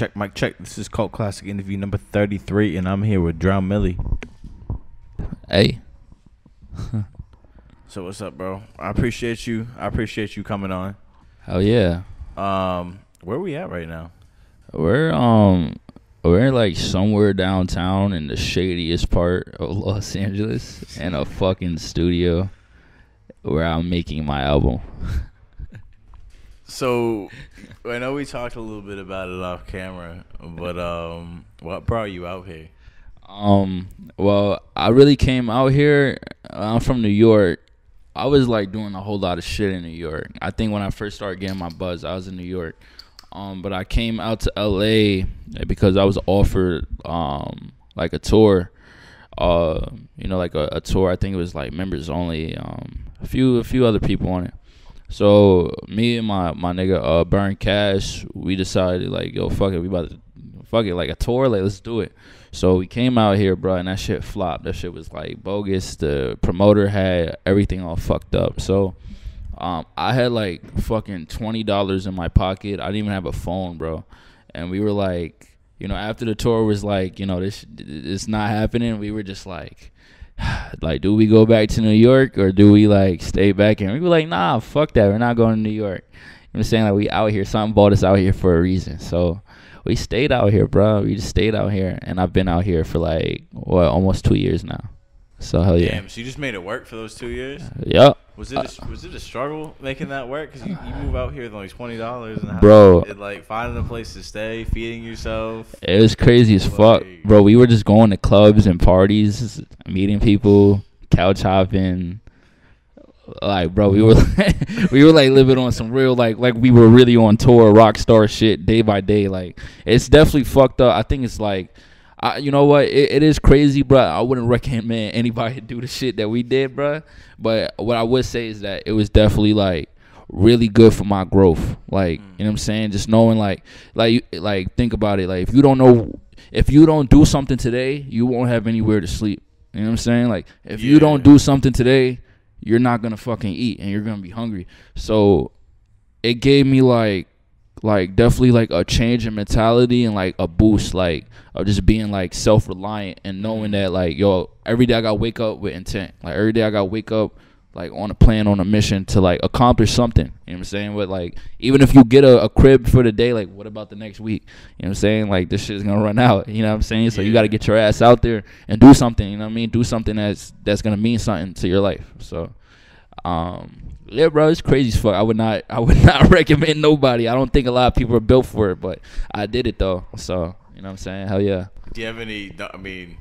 check, mic, check. This is Cult Classic interview number 33, and I'm here with Drown Millie. Hey. so what's up, bro? I appreciate you. I appreciate you coming on. Hell yeah. Um, where we at right now? We're um we're like somewhere downtown in the shadiest part of Los Angeles in a fucking studio where I'm making my album. So, I know we talked a little bit about it off camera, but um, what brought you out here? Um, well, I really came out here. I'm from New York. I was like doing a whole lot of shit in New York. I think when I first started getting my buzz, I was in New York. Um, but I came out to LA because I was offered um like a tour. Uh, you know, like a, a tour. I think it was like members only. Um, a few a few other people on it. So me and my my nigga uh Burn Cash, we decided like, yo, fuck it, we about to fuck it, like a tour, like let's do it. So we came out here, bro, and that shit flopped. That shit was like bogus. The promoter had everything all fucked up. So um, I had like fucking twenty dollars in my pocket. I didn't even have a phone, bro. And we were like, you know, after the tour was like, you know, this it's not happening. We were just like, like, do we go back to New York or do we like stay back? And we were like, nah, fuck that. We're not going to New York. You know I'm saying? Like we out here. Something brought us out here for a reason. So we stayed out here, bro. We just stayed out here, and I've been out here for like what almost two years now. So hell yeah. Damn, so you just made it work for those two years? Yep. Was it a, was it a struggle making that work? Because you, you move out here with only twenty dollars, and Bro. it, like finding a place to stay, feeding yourself. It was crazy as fuck, Like- bro. We were just going to clubs and parties, meeting people, couch hopping. Like, bro, we were we were like living on some real like like we were really on tour, rock star shit, day by day. Like, it's definitely fucked up. I think it's like, I, you know what? It, it is crazy, bro. I wouldn't recommend anybody do the shit that we did, bro. But what I would say is that it was definitely like really good for my growth. Like, mm. you know what I'm saying? Just knowing like like like think about it. Like if you don't know if you don't do something today, you won't have anywhere to sleep. You know what I'm saying? Like if you don't do something today, you're not gonna fucking eat and you're gonna be hungry. So it gave me like like definitely like a change in mentality and like a boost like of just being like self reliant and knowing that like yo every day I gotta wake up with intent. Like every day I gotta wake up like on a plan on a mission to like accomplish something. You know what I'm saying? But like even if you get a, a crib for the day, like what about the next week? You know what I'm saying? Like this shit's gonna run out. You know what I'm saying? So you gotta get your ass out there and do something, you know what I mean? Do something that's that's gonna mean something to your life. So um yeah, bro, it's crazy as fuck. I would not, I would not recommend nobody. I don't think a lot of people are built for it, but I did it though. So you know what I'm saying? Hell yeah. Do you have any? I mean,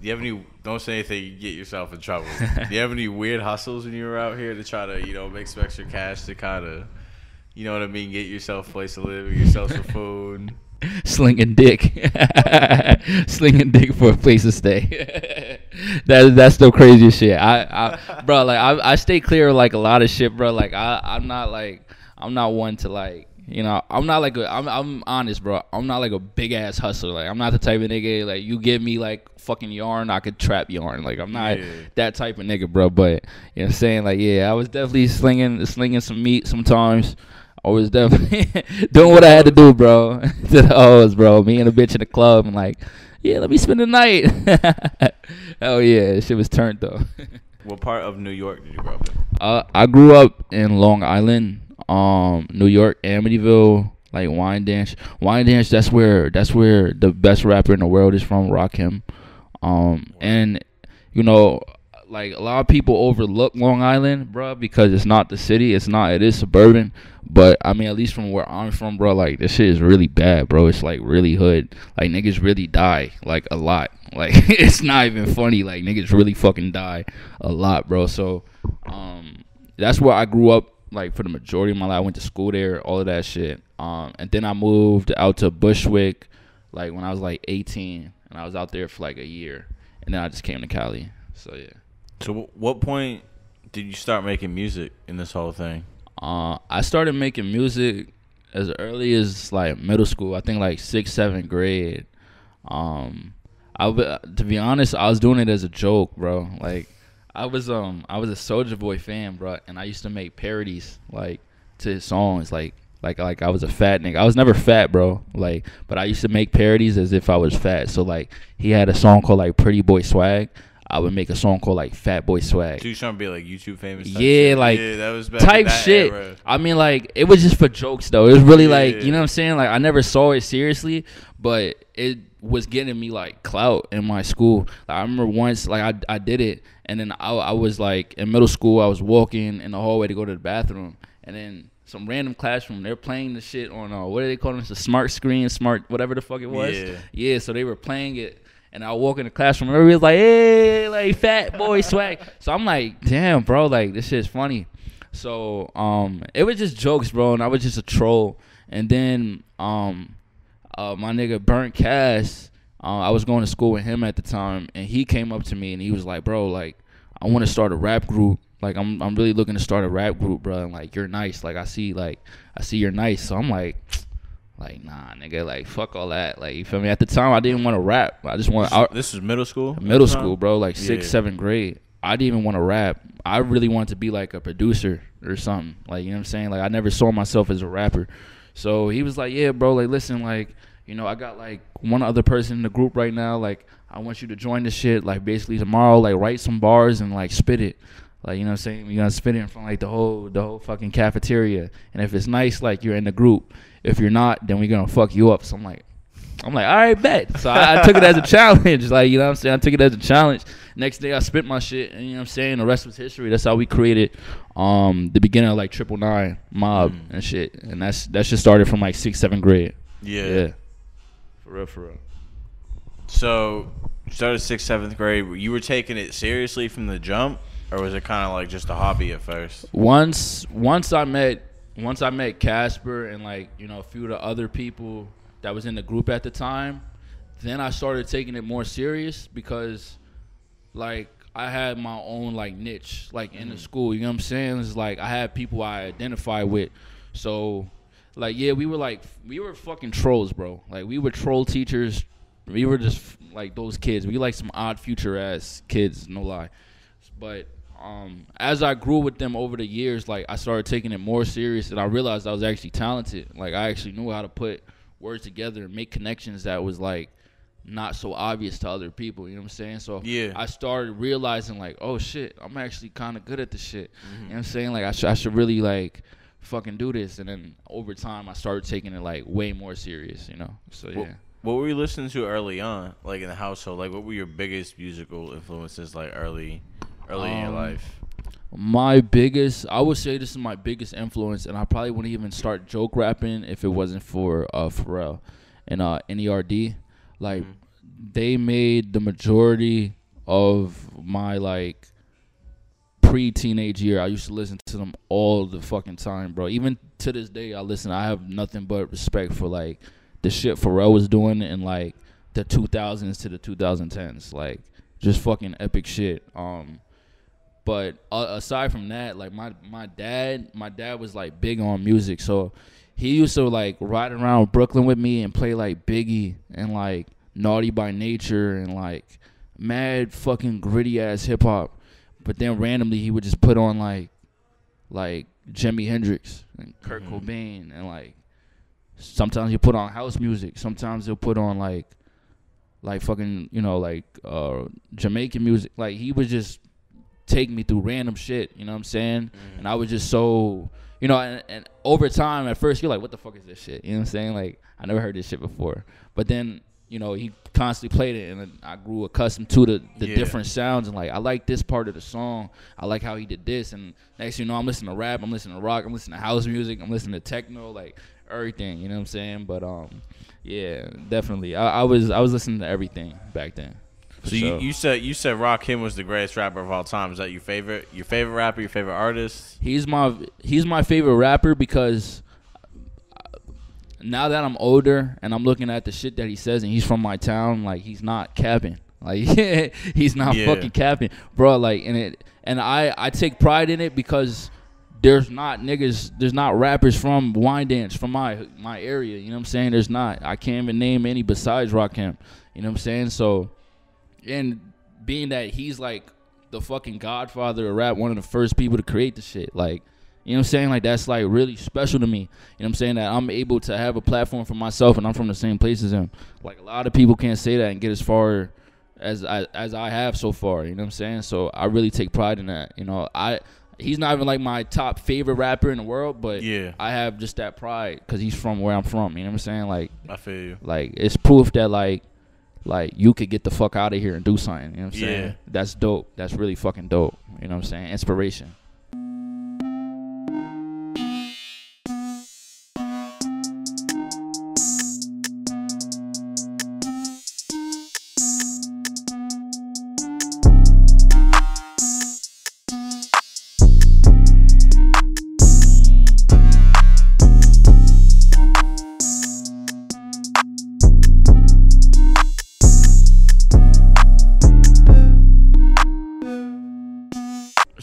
do you have any? Don't say anything. You get yourself in trouble. do you have any weird hustles when you were out here to try to, you know, make some extra cash to kind of, you know what I mean, get yourself a place to live, get yourself some food. Slinging dick, slinging dick for a place to stay. that that's the craziest shit. I, I bro, like I, I stay clear of like a lot of shit, bro. Like I, I'm not like I'm not one to like you know I'm not like a I'm I'm honest, bro. I'm not like a big ass hustler. Like I'm not the type of nigga like you give me like fucking yarn, I could trap yarn. Like I'm not Yeah. that type of nigga, bro. But you know what I'm saying? Like yeah, I was definitely slinging slinging some meat sometimes. I was definitely doing what I had to do, bro. to the hoes, bro. Me and a bitch in the club and like, yeah, let me spend the night. Hell yeah, shit was turned though. What part of New York did you grow up in? uh, I grew up in Long Island, um, New York, Amityville, like Wyandanch. Wine Dance, that's where that's where the best rapper in the world is from, Rakim. Um, and you know, like a lot of people overlook Long Island, bro, because it's not the city. It's not. It is suburban, but I mean, at least from where I'm from, bro, like this shit is really bad, bro. It's like really hood. Like niggas really die, like a lot. Like it's not even funny. Like niggas really fucking die a lot, bro. So, um, that's where I grew up. Like for the majority of my life, I went to school there, all of that shit. Um, and then I moved out to Bushwick, like when I was like 18, and I was out there for like a year, and then I just came to Cali. So yeah. So, what point did you start making music in this whole thing? Uh, I started making music as early as like middle school. I think like sixth, seventh grade. Um, I to be honest, I was doing it as a joke, bro. Like, I was um, I was a Soulja Boy fan, bro, and I used to make parodies like to his songs. Like, Like like I was a fat nigga. I was never fat, bro. Like, but I used to make parodies as if I was fat. So like he had a song called like Pretty Boy Swag. I would make a song called like Fat Boy Swag. So you trying to be like YouTube famous? Yeah, shit? like, yeah, that was type that shit. era. I mean, like it was just for jokes though. It was really like Yeah. you know what I'm saying. Like I never saw it seriously, but it was getting me like clout in my school. Like, I remember once like I I did it, and then I I was like in middle school. I was walking in the hallway to go to the bathroom, and then some random classroom they're playing the shit on uh what do they call it? It's a smart screen, smart whatever the fuck it was. Yeah. Yeah, so they were playing it. And I walk in the classroom, and everybody was like, "Hey, like fat boy swag." So I'm like, "Damn, bro, like this shit's funny." So um, it was just jokes, bro, and I was just a troll. And then um, uh, my nigga Burn Cash, uh, I was going to school with him at the time, and he came up to me and he was like, "Bro, like I want to start a rap group. Like I'm I'm really looking to start a rap group, bro. And like you're nice. Like I see like I see you're nice. So I'm like." Like nah, nigga. Like fuck all that. Like you feel me? At the time, I didn't want to rap. I just want. I, this is middle school. middle school, bro, like sixth, Yeah. seventh grade. I didn't even want to rap. I really wanted to be like a producer or something. Like, you know what I'm saying? Like I never saw myself as a rapper. So he was like, Yeah, bro, like listen, like, you know, I got like one other person in the group right now. Like, I want you to join the shit. Like basically tomorrow, like write some bars and like spit it. Like, you know what I'm saying? You're gonna spit it in front of like the whole the whole fucking cafeteria. And if it's nice, like you're in the group. If you're not, then we're gonna fuck you up. So I'm like, I'm like, all right, bet. So I, I took it as a challenge. Like, you know what I'm saying? I took it as a challenge. Next day I spit my shit and you know what I'm saying? The rest was history. That's how we created um the beginning of like triple nine mob Mm. and shit. And that's that shit started from like sixth, seventh grade. Yeah. Yeah. For real, for real. So you started sixth, seventh grade. You were taking it seriously from the jump, or was it kind of like just a hobby at first? once once I met once I met Casper and like you know a few of the other people that was in the group at the time, then I started taking it more serious because like I had my own like niche like in the mm. school. You know what I'm saying? It's like I had people I identify with. So like yeah, we were like we were fucking trolls, bro. Like we were troll teachers. We were just like those kids. We like some odd future ass kids, no lie. But um, as I grew with them over the years, like I started taking it more serious, and I realized I was actually talented. Like I actually knew how to put words together and make connections that was like not so obvious to other people. You know what I'm saying? So Yeah. I started realizing like, oh shit, I'm actually kind of good at this shit. You know what I'm saying? Like I should I should really like fucking do this. And then over time, I started taking it like way more serious. You know? So yeah. What, what were you listening to early on, like in the household? Like, what were your biggest musical influences, like early, early in your Um, life? My biggest, I would say this is my biggest influence, and I probably wouldn't even start joke rapping if it wasn't for uh, Pharrell and uh, NERD. Like, they made the majority of my like pre-teenage year. I used to listen to them all the fucking time, bro. Even to this day, I listen. I have nothing but respect for like the shit Pharrell was doing in like the 2000s to the 2010s. Like, just fucking epic shit. Um, but uh, aside from that, like my my dad, my dad was like big on music, so he used to like ride around Brooklyn with me and play like Biggie and like Naughty by Nature and like mad fucking gritty ass hip hop. But then randomly he would just put on like like Jimi Hendrix and Kurt Mhm. Cobain and like sometimes he'll put on house music. Sometimes he'll put on like like fucking you know like uh Jamaican music. Like he was just take me through random shit. You know what I'm saying? And I was just so you know, and, and over time at first you're like, what the fuck is this shit? You know what I'm saying? Like I never heard this shit before. But then you know he constantly played it, and I grew accustomed to the the Yeah. different sounds and like I like this part of the song. I like how he did this, and next thing you know I'm listening to rap, I'm listening to rock, I'm listening to house music, I'm listening to techno, like everything. You know what I'm saying? But um, yeah, definitely. I, I was I was listening to everything back then. So you, sure. you said you said Rakim was the greatest rapper of all time. Is that your favorite? Your favorite rapper? Your favorite artist? He's my he's my favorite rapper because now that I'm older and I'm looking at the shit that he says and he's from my town, like he's not capping. Like he's not Yeah. fucking capping, bro. Like and it and I I take pride in it because there's not niggas, there's not rappers from Wyandanch from my my area. You know what I'm saying? There's not. I can't even name any besides Rakim. You know what I'm saying? So and being that he's like the fucking godfather of rap, one of the first people to create the shit, like You know what I'm saying? Like that's like really special to me. You know what I'm saying? That I'm able to have a platform for myself and I'm from the same place as him. Like a lot of people can't say that and get as far as I as I have so far. You know what I'm saying? So I really take pride in that. You know, I he's not even like my top favorite rapper in the world, but Yeah. I have just that pride because he's from where I'm from. You know what I'm saying? Like I feel you. like it's proof that like like you could get the fuck out of here and do something. You know what I'm Yeah. saying? That's dope. That's really fucking dope. You know what I'm saying? Inspiration.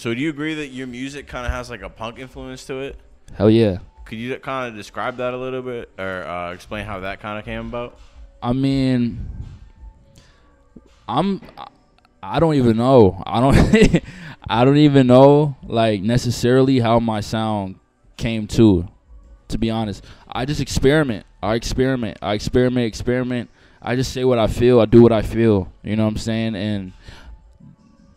So do you agree that your music kind of has like a punk influence to it? Hell yeah. Could you kind of describe that a little bit, or uh, explain how that kind of came about? I mean, I'm. I don't even know. I don't. I don't even know like necessarily how my sound came to. To be honest, I just experiment. I experiment. I experiment. Experiment. I just say what I feel. I do what I feel. You know what I'm saying? And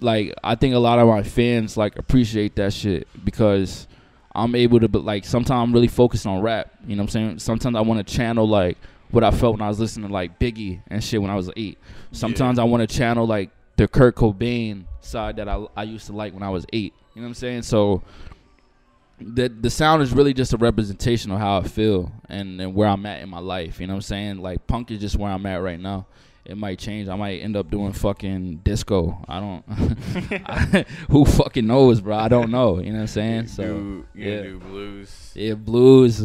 like, I think a lot of my fans like appreciate that shit because I'm able to. But like, sometimes I'm really focused on rap. You know what I'm saying? Sometimes I want to channel like what I felt when I was listening to like Biggie and shit when I was eight. Sometimes I want to channel like the Kurt Cobain side that I I used to like when I was eight. You know what I'm saying? So the the sound is really just a representation of how I feel and, and where I'm at in my life. You know what I'm saying? Like punk is just where I'm at right now. It might change. I might end up doing fucking disco. I don't. I- who fucking knows, bro? I don't know. You know what I'm saying? So do, yeah. do blues. yeah, blues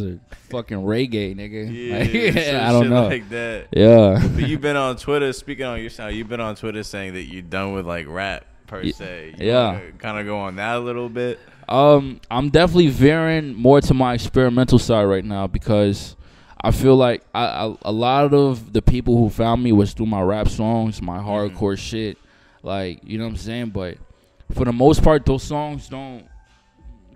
fucking reggae, nigga. Yeah, Like, some I don't know. like that. yeah. But you've been on Twitter speaking on your sound. You've been on Twitter saying that you're done with like rap per se. yeah. Kind of go on that a little bit. Um, I'm definitely veering more to my experimental side right now because I feel like I, I a lot of the people who found me was through my rap songs, my mm. hardcore shit, like you know what I'm saying. But for the most part, those songs don't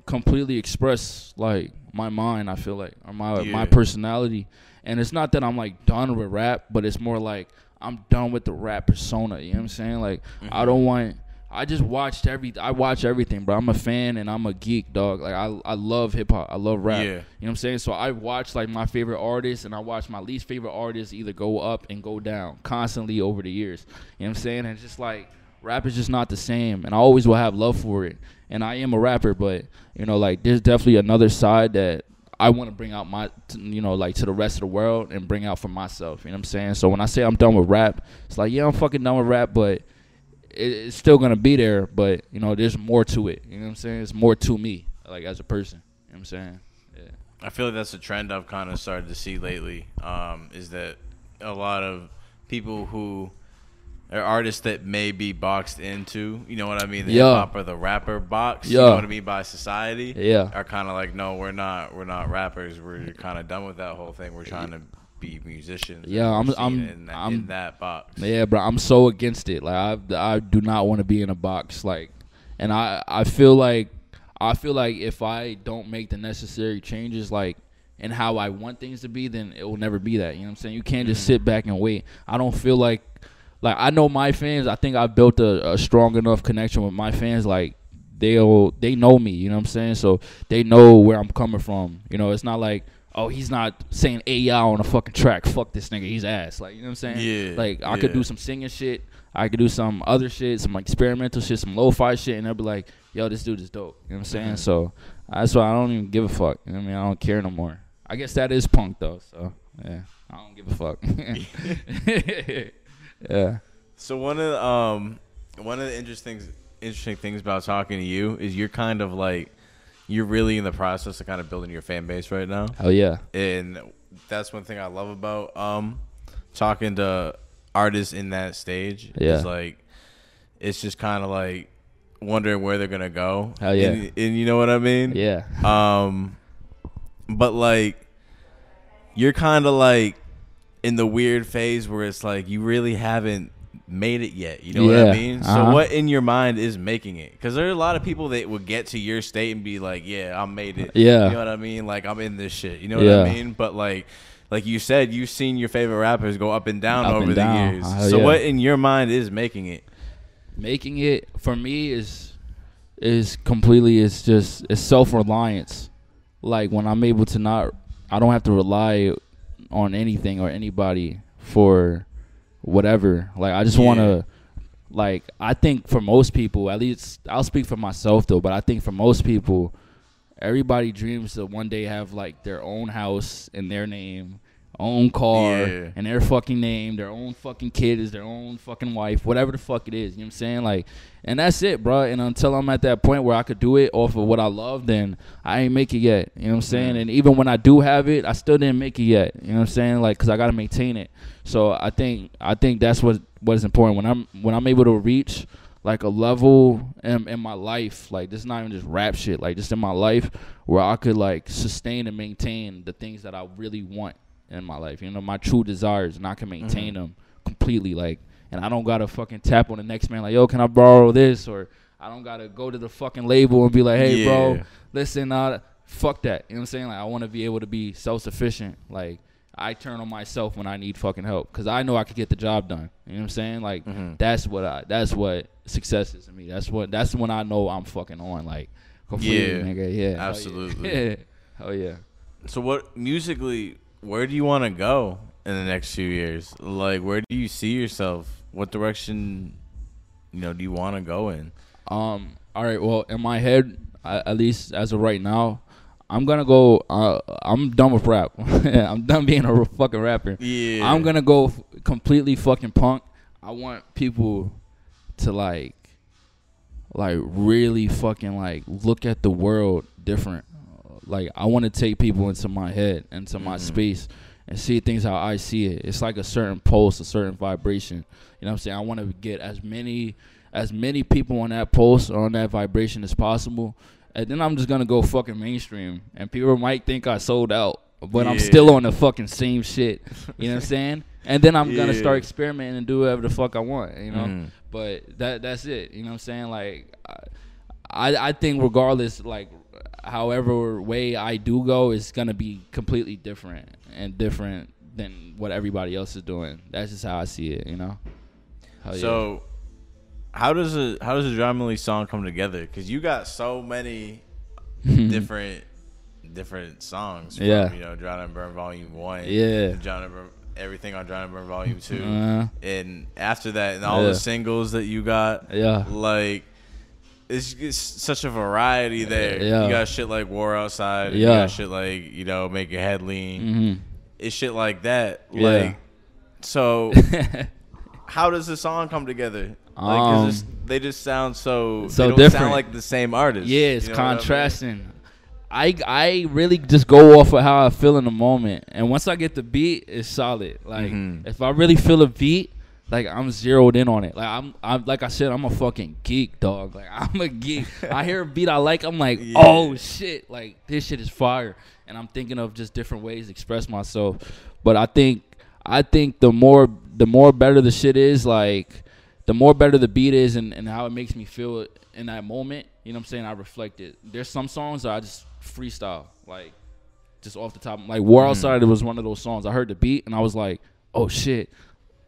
completely express like my mind. I feel like or my my personality, and it's not that I'm like done with rap, but it's more like I'm done with the rap persona. You know what I'm saying? Like I mm-hmm. don't want. I just watched every. I watch everything, bro. I'm a fan and I'm a geek, dog. Like I, I love hip hop. I love rap. Yeah. You know what I'm saying? So I watch like my favorite artists and I watch my least favorite artists either go up and go down constantly over the years. You know what I'm saying? And it's just like rap is just not the same, and I always will have love for it. And I am a rapper, but you know, like there's definitely another side that I want to bring out my, you know, like to the rest of the world and bring out for myself. You know what I'm saying? So when I say I'm done with rap, it's like yeah, I'm fucking done with rap, but it's still gonna be there. But you know, there's more to it. You know what I'm saying? It's more to me, like as a person. You know what I'm saying? Yeah. I feel like that's a trend I've kind of started to see lately. Um, is that a lot of people who are artists that may be boxed into, you know what I mean, the Yeah. hip hop or the rapper box, yeah. you know what I mean, by society, Yeah. are kind of like, no, we're not, we're not rappers. We're kind of done with that whole thing. We're trying to be musicians. Yeah, I'm- I'm- in that, I'm- in that box. Yeah, bro, I'm so against it. Like I I do not want to be in a box like and I I feel like I feel like if I don't make the necessary changes like and how I want things to be, then it will never be that. You know what I'm saying? You can't just mm-hmm. sit back and wait. I don't feel like like I know my fans, I think I've built a, a strong enough connection with my fans like they'll they know me, you know what I'm saying? So they know where I'm coming from. You know, it's not like oh, he's not saying "Hey y'all" on a fucking track. Fuck this nigga, he's ass. Like you know what I'm saying? Yeah, Like I could do some singing shit. I could do some other shit, some experimental shit, some lo-fi shit, and they'll be like, "Yo, this dude is dope." You know what I'm saying? Mhm. So that's why I don't even give a fuck. You know what I mean? I don't care no more. I guess that is punk though. So yeah, I don't give a fuck. yeah. So one of the, um one of the interesting interesting things about talking to you is you're kind of like you're really in the process of kind of building your fan base right now. Hell yeah. and that's one thing I love about um talking to artists in that stage. Yeah. is like it's just kind of like wondering where they're gonna go. Hell yeah. and, and you know what I mean. Yeah. Um, but like you're kind of like in the weird phase where it's like you really haven't made it yet. You know what I Yeah, mean? uh-huh. So what in your mind is making it? Because there are a lot of people that would get to your state and be like, "Yeah, I made it." Yeah. You know what I mean? Like I'm in this shit. You know what I mean? But like. Like you said, you've seen your favorite rappers go up and down Up over and the down. years. Uh, so yeah. what in your mind is making it? making it for me is is completely it's just it's self reliance. Like when I'm able to not I don't have to rely on anything or anybody for whatever. Like I just Yeah. want to like I think for most people, at least I'll speak for myself though, but I think for most people everybody dreams to one day have like their own house in their name, own car Yeah. in their fucking name, their own fucking kid is their own fucking wife, whatever the fuck it is. You know what I'm saying? Like, and that's it, bro. And until I'm at that point where I could do it off of what I love, then I ain't make it yet. You know what I'm saying? And even when I do have it, I still didn't make it yet. You know what I'm saying? Like, cause I gotta maintain it. So I think I think that's what what is important when I'm when I'm able to reach like a level in, in my life, like this is not even just rap shit, like just in my life where I could like sustain and maintain the things that I really want in my life. You know, my true desires, and I can maintain them completely. Like, and I don't gotta fucking tap on the next man like, yo, can I borrow this? Or I don't gotta go to the fucking label and be like, hey, bro, listen, uh, fuck that. You know what I'm saying? Like, I want to be able to be self sufficient. Like, I turn on myself when I need fucking help because I know I could get the job done. You know what I'm saying? Like, Mhm. that's what I. That's what success is to me. That's what. That's when I know I'm fucking on. Like, completely, Yeah, nigga. Yeah, yeah. absolutely. Yeah. Hell yeah. So what musically? Where do you want to go in the next few years? Like, where do you see yourself? What direction, you know, do you want to go in? Um. All right. Well, in my head, I, at least as of right now, I'm gonna go. Uh, I'm done with rap. I'm done being a fucking rapper. Yeah, I'm gonna go f- completely fucking punk. I want people to like, like really fucking like look at the world different. Like I want to take people into my head, into my Mhm. space, and see things how I see it. It's like a certain pulse, a certain vibration. You know what I'm saying? I want to get as many as many people on that pulse or on that vibration as possible. And then I'm just gonna go fucking mainstream, and people might think I sold out, but I'm still on the fucking same shit. You know what I'm saying? And then I'm gonna start experimenting and do whatever the fuck I want. You know? Mhm. But that that's it. You know what I'm saying? Like, I I think regardless, like, however way I do go is gonna be completely different and different than what everybody else is doing. That's just how I see it. You know? Hell yeah. So, how does a how does a John Lee song come together? Because you got so many different different songs. From, Yeah. you know, Drown and Burn Volume One. Yeah. Drown and Burn, everything on Drown and Burn Volume Two. Uh, and after that, and all Yeah. the singles that you got, yeah. like. It's just such a variety there. Yeah. You got shit like War Outside. You Yeah. got shit like, you know, Make Your Head Lean. hmm It's shit like that. Yeah. Like, so how does the song come together? Like, Um, it's- they just sound so, so different. sound like the same artist. Yeah, it's You know what I mean? contrasting. I, I really just go off of how I feel in the moment, and once I get the beat, it's solid. Like Mhm. if I really feel a beat, like I'm zeroed in on it. Like I'm, I'm like I said, I'm a fucking geek, dog. Like I'm a geek. I hear a beat I like, I'm like, Yeah. oh shit, like this shit is fire, and I'm thinking of just different ways to express myself. But I think, I think the more, the more better the shit is, like the more better the beat is and, and how it makes me feel in that moment, you know what I'm saying? I reflect it. There's some songs that I just freestyle, like just off the top. Like War mm. Outside, it was one of those songs. I heard the beat and I was like, oh shit.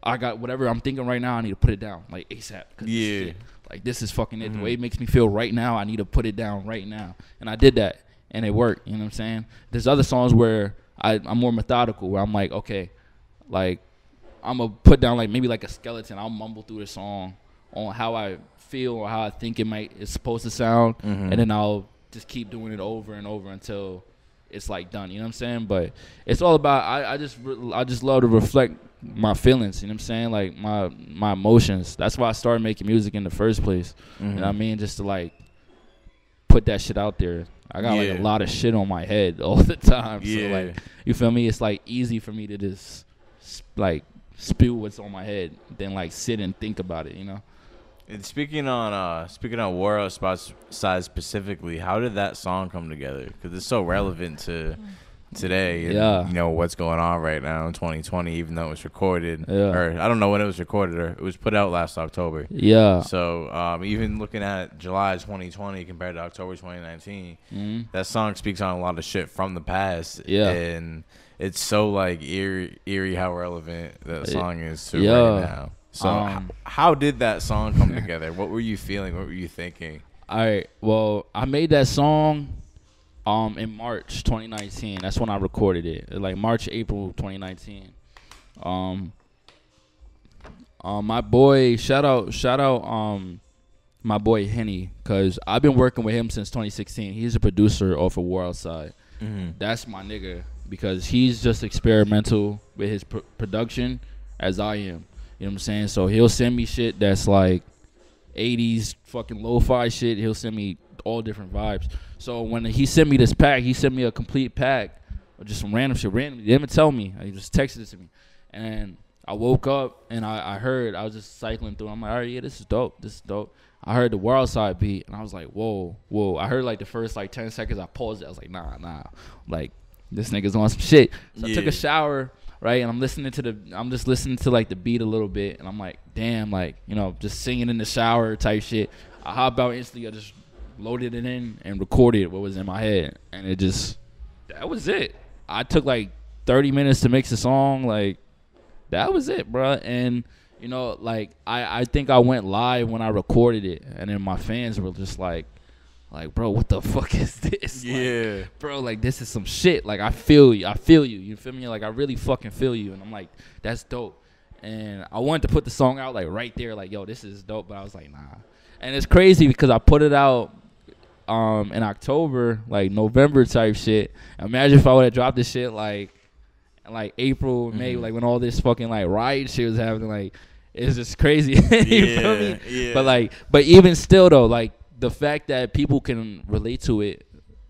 I got whatever I'm thinking right now. I need to put it down like ASAP. 'cause this Yeah. shit- like this is fucking it. The way it makes me feel right now, I need to put it down right now. And I did that, and it worked. You know what I'm saying? There's other songs where I, I'm more methodical, where I'm like, okay, like I'm gonna put down like maybe like a skeleton. I'll mumble through the song on how I feel or how I think it might it's supposed to sound, Mhm. and then I'll just keep doing it over and over until it's like done. You know what I'm saying? But it's all about I, I just I just love to reflect my feelings. You know what I'm saying? Like my my emotions. That's why I started making music in the first place. You know what I Mhm. mean? Just to like put that shit out there. I got like a lot of shit on my head all the time. Yeah. So like you feel me? It's like easy for me to just s- like spew what's on my head than like sit and think about it, you know? And speaking on uh speaking on War Outside specifically, how did that song come together? Because it's so relevant to today. And, Yeah. You know what's going on right now in 2020, even though it was recorded. Yeah. Or I don't know when it was recorded, or it was put out last October. Yeah. So um, even looking at July 2020 compared to October 2019, Mhm. that song speaks on a lot of shit from the past. Yeah. And it's so like eerie, eerie how relevant that song is to Yeah. right now. So Um, h- how did that song come together? What were you feeling? What were you thinking? All right. Well, I made that song um in March 2019. That's when I recorded it. Like March, April 2019. Um um my boy, shout out shout out um my boy Henny cuz I've been working with him since 2016. He's a producer off of War Outside. Mm-hmm. That's my nigga because he's just experimental with his pr- production as I am. You know what I'm saying? So he'll send me shit that's like 80s fucking lo-fi shit. He'll send me all different vibes. So when he sent me this pack, he sent me a complete pack of just some random shit. Randomly, he didn't even tell me. He just texted it to me, and I woke up and I, I heard. I was just cycling through. I'm like, all right, yeah, this is dope. This is dope. I heard the War Outside beat, and I was like, whoa, whoa. I heard like the first like 10 seconds. I paused it. I was like, nah, nah. Like this nigga's on some shit. So I took a shower right? And I'm listening to the, I'm just listening to like the beat a little bit, and I'm like, damn, like you know, just singing in the shower type shit. I hop out instantly, I just loaded it in and recorded what was in my head, and it just, that was it. I took like 30 minutes to mix a song, like that was it, bro. And you know, like I, I think I went live when I recorded it, and then my fans were just like, like, bro, what the fuck is this? Like, Yeah. bro, like this is some shit. Like I feel you. I feel you. You feel me? Like I really fucking feel you. And I'm like, that's dope. And I wanted to put the song out like right there, like, yo, this is dope. But I was like, nah. And it's crazy because I put it out um in October, like November type shit. Imagine if I would have dropped this shit like like April, May, Mhm. like when all this fucking like riot shit was happening, like it's just crazy. you feel me? Yeah, yeah. But like, but even still though, like the fact that people can relate to it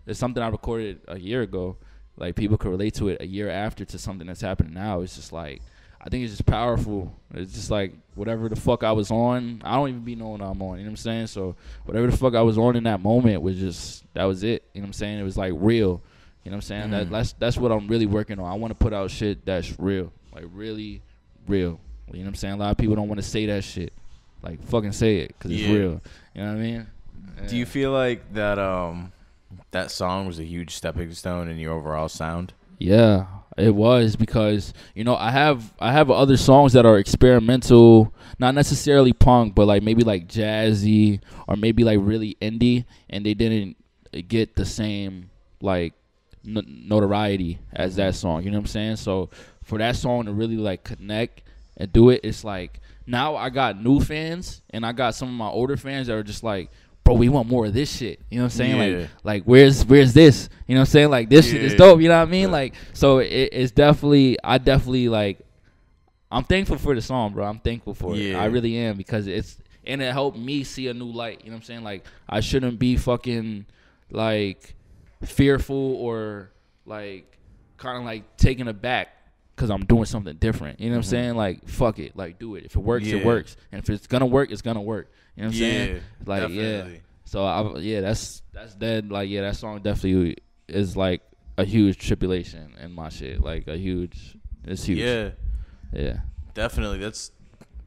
is something I recorded a year ago. Like people can relate to it a year after to something that's happening now. It's just like I think it's just powerful. It's just like whatever the fuck I was on, I don't even be knowing I'm on. You know what I'm saying? So whatever the fuck I was on in that moment was just that was it. You know what I'm saying? It was like real. You know what I'm saying? That Mhm. that's that's what I'm really working on. I want to put out shit that's real, like really real. You know what I'm saying? A lot of people don't want to say that shit. Like fucking say it because it's real. You know what I mean? Do you feel like that um that song was a huge stepping stone in your overall sound? Yeah, it was because you know I have I have other songs that are experimental, not necessarily punk, but like maybe like jazzy or maybe like really indie, and they didn't get the same like n- notoriety as that mm-hmm. song. You know what I'm saying? So for that song to really like connect and do it, it's like now I got new fans and I got some of my older fans that are just like. Bro, we want more of this shit. You know what I'm saying? Yeah. Like, like where's where's this? You know what I'm saying? Like this shit is dope. You know what I mean? Yeah. Like so it, it's definitely I definitely like I'm thankful for the song, bro. I'm thankful for it. I really am because it's and it helped me see a new light. You know what I'm saying? Like I shouldn't be fucking like fearful or like kind of like taken aback because I'm doing something different. You know what I'm Mhm. saying? Like fuck it, like do it. If it works, it works, and if it's gonna work, it's gonna work. You know what I'm saying? Like yeah. So I yeah, that's that's dead. Like yeah, that song definitely is like a huge tribulation in my shit. Like a huge, it's huge. Yeah, yeah. definitely. That's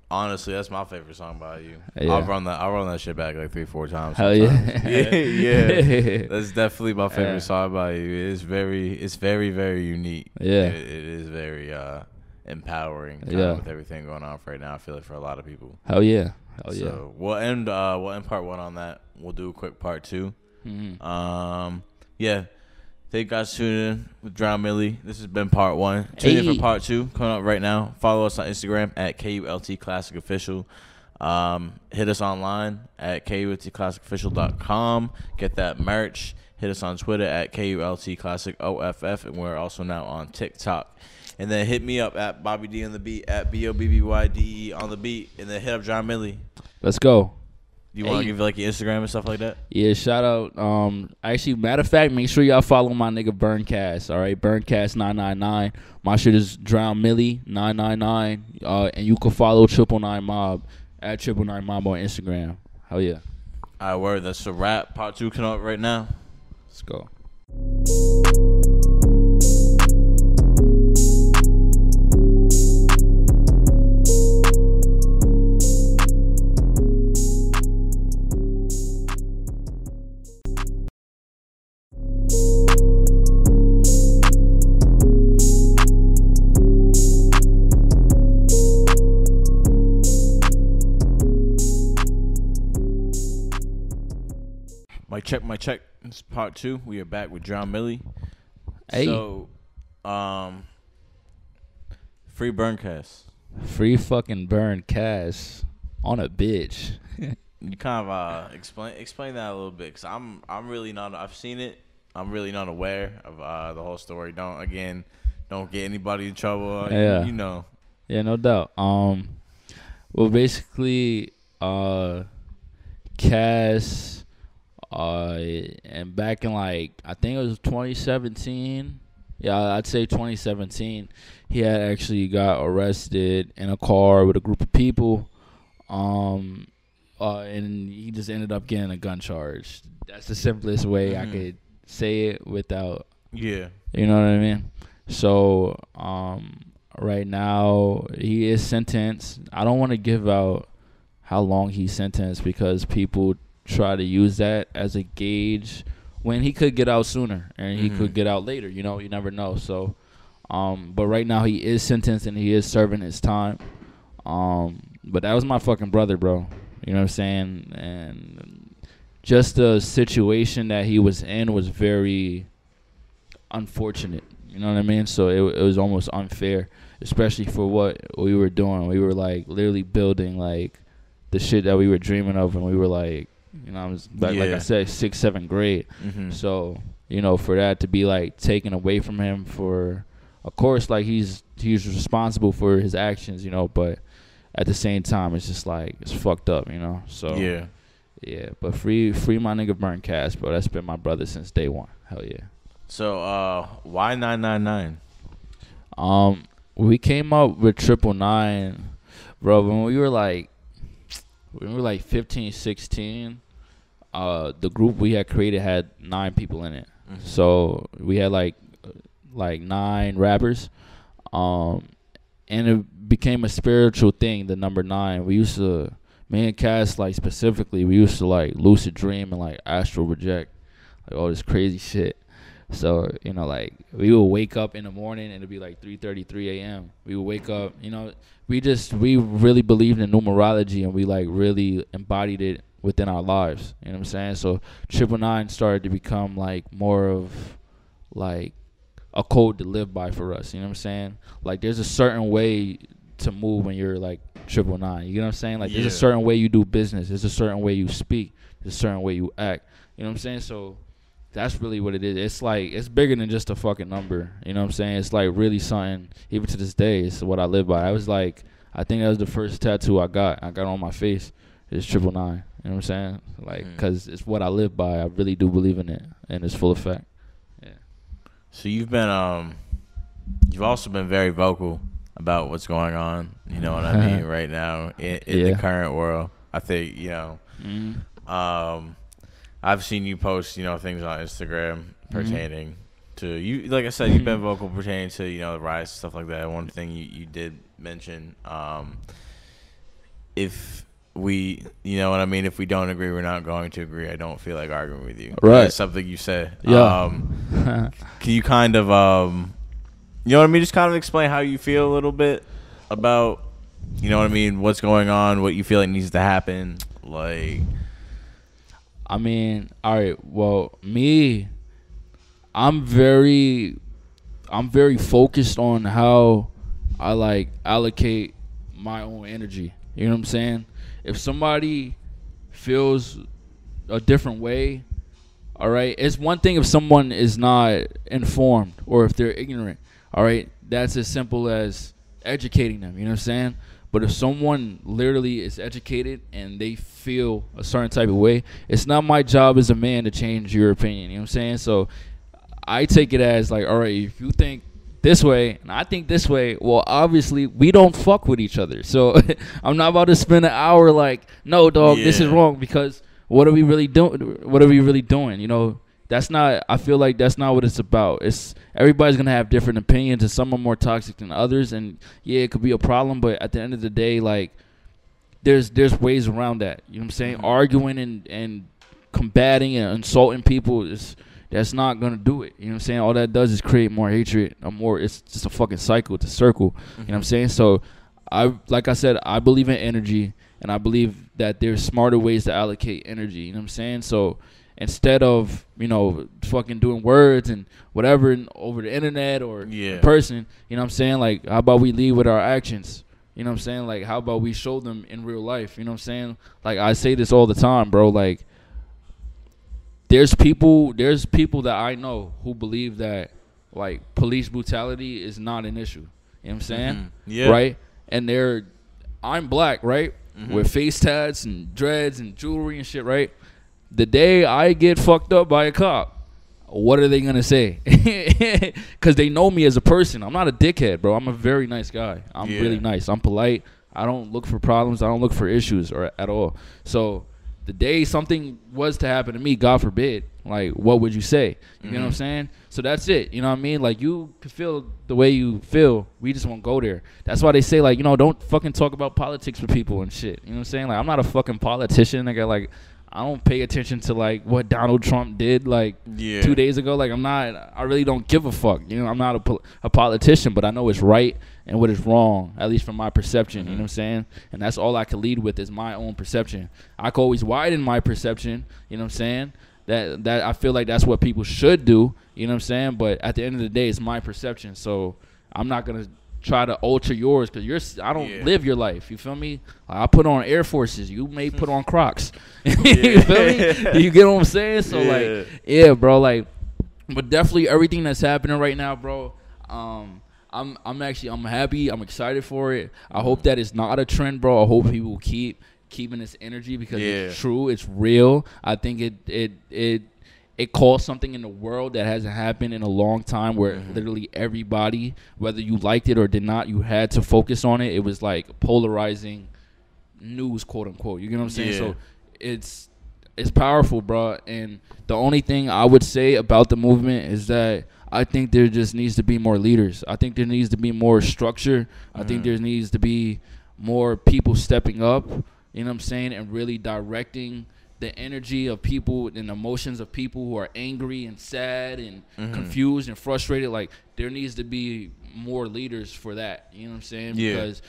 honestly that's my favorite song by you. Yeah. I'll run that. I'll run that shit back like three, four times. Hell sometimes. yeah. yeah, yeah. That's definitely my favorite Yeah. song by you. It is very, it's very, very unique. Yeah. it, it is very uh empowering. Yeah. with everything going on right now, I feel like for a lot of people. Hell yeah. Hell yeah. So we'll end. Uh, we'll end part one on that. We'll do a quick part two. Mhm. Um, yeah. Thank you guys for tuning in with Drown Millie. This has been part one. Tune in for part two coming up right now. Follow us on Instagram at KULT Classic Official. Um, hit us online at KULTClassicOfficial.com. Get that merch. Hit us on Twitter at KULT Classic OFF. And we're also now on TikTok. And then hit me up at Bobby D on the beat at B O B B Y D E on the beat. And then hit up Drown Millie. Let's go. You want to Hey. give like your Instagram and stuff like that? Yeah, shout out. Um, actually, matter of fact, make sure y'all follow my nigga Burncash. All right, Burncash nine nine nine. My shit is Drown Millie nine nine nine. Uh, and you can follow Triple Nine Mob at Triple Nine Mob on Instagram. Hell yeah, All right, word. That's a wrap. Part two coming up right now. let's go. Check, my check. Is part two. We are back with Drown Millie. Hey. So, um, free burncash. Free fucking burn cash on a bitch. You kind of uh explain explain that a little bit, cause I'm I'm really not. I've seen it. I'm really not aware of uh the whole story. Don't again, don't get anybody in trouble. Uh, Yeah. You, know. Yeah, no doubt. Um, well, basically, uh, Cass, uh, and back in like I think it was 2017. Yeah, I'd say 2017. He had actually got arrested in a car with a group of people. Um, uh, and he just ended up getting a gun charge. That's the simplest way I Mhm. could say it without Yeah. you know what I mean? So, um, right now he is sentenced. I don't want to give out how long he's sentenced because people try to use that as a gauge when he could get out sooner and he Mhm. could get out later. You know, you never know. So, um, but right now he is sentenced and he is serving his time. Um, but that was my fucking brother, bro. You know what I'm saying? And just the situation that he was in was very unfortunate. You know what I mean? So it, it was almost unfair, especially for what we were doing. We were like literally building like the shit that we were dreaming of, and we were like, you know, I was back, like I said, sixth, seventh grade. Mm-hmm. So you know, for that to be like taken away from him for, of course, like he's he's responsible for his actions, you know, but at the same time, it's just like it's fucked up, you know. So yeah. yeah, but free free my nigga Burn Cash, bro. That's been my brother since day one. Hell yeah. So, uh, why nine nine nine? Um, we came up with triple nine, bro. When we were like, when we were like 15, 16, uh, the group we had created had nine people in it. So we had like, like nine rappers, um, and it became a spiritual thing. The number nine. We used to, me and Cass like specifically, we used to like lucid dream and like astral project, like all this crazy shit. So you know, like we would wake up in the morning and it'd be like 3:33 a.m. We would wake up, you know, we just we really believed in numerology and we like really embodied it within our lives. You know what I'm saying? So triple nine started to become like more of like a code to live by for us. You know what I'm saying? Like there's a certain way to move when you're like triple nine. You know what I'm saying? Like there's a certain way you do business. There's a certain way you speak. There's a certain way you act. You know what I'm saying? So that's really what it is. It's like it's bigger than just a fucking number. You know what I'm saying? It's like really something. Even to this day, it's what I live by. I was like, I think that was the first tattoo I got. I got on my face. It's triple nine. You know what I'm saying? Like, Mm. cause it's what I live by. I really do believe in it, and it's full effect. Yeah. So you've been um, you've also been very vocal about what's going on. You know what I mean right now in, in the current world. I think you know. Mm-hmm. Um, I've seen you post you know things on Instagram pertaining to you. Like I said, you've been vocal pertaining to you know the riots stuff like that. One thing you you did mention, um, if we, you know what I mean. If we don't agree, we're not going to agree. I don't feel like arguing with you. Right. That's something you said. Yeah. Um, can you kind of um you know what I mean just kind of explain how you feel a little bit about you know what I mean what's going on what you feel like needs to happen like I mean, all right. Well, me, I'm very, I'm very focused on how I like allocate my own energy. You know what I'm saying? If somebody feels a different way, all right. It's one thing if someone is not informed or if they're ignorant. All right, that's as simple as educating them. You know what I'm saying? But if someone literally is educated and they feel a certain type of way, it's not my job as a man to change your opinion. You know what I'm saying? So I take it as like, all right, if you think this way and I think this way, well, obviously we don't fuck with each other. So I'm not about to spend an hour like, no, dog, this is wrong because what are we really doing? What are we really doing? You know, that's not. I feel like that's not what it's about. It's everybody's gonna have different opinions, and some are more toxic than others. And yeah, it could be a problem, but at the end of the day, like there's there's ways around that. You know what I'm saying? Mhm. Arguing and and combating and insulting people is that's not gonna do it. You know what I'm saying? All that does is create more hatred. Or more. It's just a fucking cycle. It's a circle. You know what I'm mm-hmm. saying? So, I like I said, I believe in energy, and I believe that there's smarter ways to allocate energy. You know what I'm saying? So, instead of you know fucking doing words and whatever over the internet or Yeah. in person. You know what I'm saying? Like, how about we lead with our actions? You know what I'm saying? Like, how about we show them in real life? You know what I'm saying? Like, I say this all the time, bro. Like, there's people, there's people that I know who believe that like police brutality is not an issue. You know what I'm saying? Mhm. Yeah. Right? And they're, I'm black, right? Mhm. With face tats and dreads and jewelry and shit, right? The day I get fucked up by a cop, what are they gonna say? Because they know me as a person. I'm not a dickhead, bro. I'm a very nice guy. I'm Yeah. really nice. I'm polite. I don't look for problems. I don't look for issues or at all. So the day something was to happen to me, God forbid, like what would you say? You know what I'm Mhm. saying? So that's it. You know what I mean? Like you can feel the way you feel. We just won't go there. That's why they say like, you know, don't fucking talk about politics with people and shit. You know what I'm saying? Like I'm not a fucking politician. Nigga, like I don't pay attention to like what Donald Trump did like Yeah. two days ago. Like I'm not. I really don't give a fuck. You know, I'm not a, pol- a politician, but I know it's right and what is wrong, at least from my perception. You know what I'm saying? And that's all I can lead with is my own perception. I can always widen my perception. You know what I'm saying? That that I feel like that's what people should do. You know what I'm saying? But at the end of the day, it's my perception. So I'm not gonna try to alter yours because you're I don't Yeah. live your life. You feel me? I put on Air Forces. You may put on Crocs. you feel me? You get what I'm saying? So Yeah. like, yeah, bro. Like, but definitely everything that's happening right now, bro. Um, I'm I'm actually I'm happy. I'm excited for it. I hope that it's not a trend, bro. I hope people keep keeping this energy because it's true. It's real. I think it it it it caused something in the world that hasn't happened in a long time where Mhm. literally everybody whether you liked it or did not you had to focus on it it was like polarizing news quote unquote you get what i'm saying Yeah. so it's it's powerful bro and the only thing i would say about the movement is that i think there just needs to be more leaders i think there needs to be more structure i think Mhm. there needs to be more people stepping up you know what i'm saying and really directing the energy of people and emotions of people who are angry and sad and Mhm. confused and frustrated like there needs to be more leaders for that you know what i'm saying Yeah. because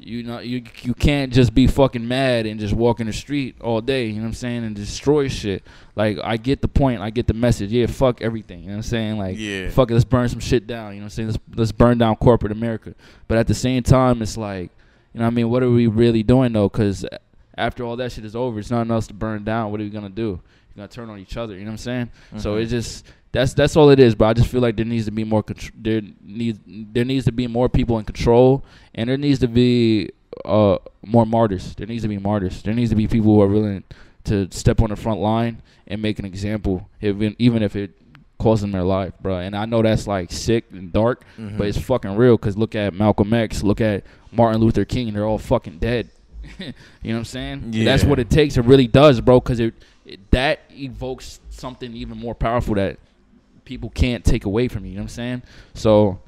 you know you you can't just be fucking mad and just walk in the street all day you know what i'm saying and destroy shit. Like i get the point i get the message. Yeah fuck everything you know what i'm saying? Like Yeah. fuck it let's burn some shit down you know what i'm saying? Let's, let's burn down corporate america. But at the same time it's like you know what i mean? What are we really doing though? Because after all that shit is over it's nothing else to burn down. What are we gonna do? You're gonna turn on each other you know what i'm saying? So Mhm. it just that's that's all it is but i just feel like there needs to be more contr- there needs there needs to be more people in control and there needs to be uh more martyrs. There needs to be martyrs. There needs to be people who are willing to step on the front line and make an example even even if it costs them their life bro. And i know that's like sick and dark Mhm. but it's fucking real because look at malcolm x look at martin luther king they're all fucking dead. You know what i'm saying? Yeah. that's what it takes it really does bro because it, it that evokes something even more powerful that people can't take away from you. You know what I'm saying? So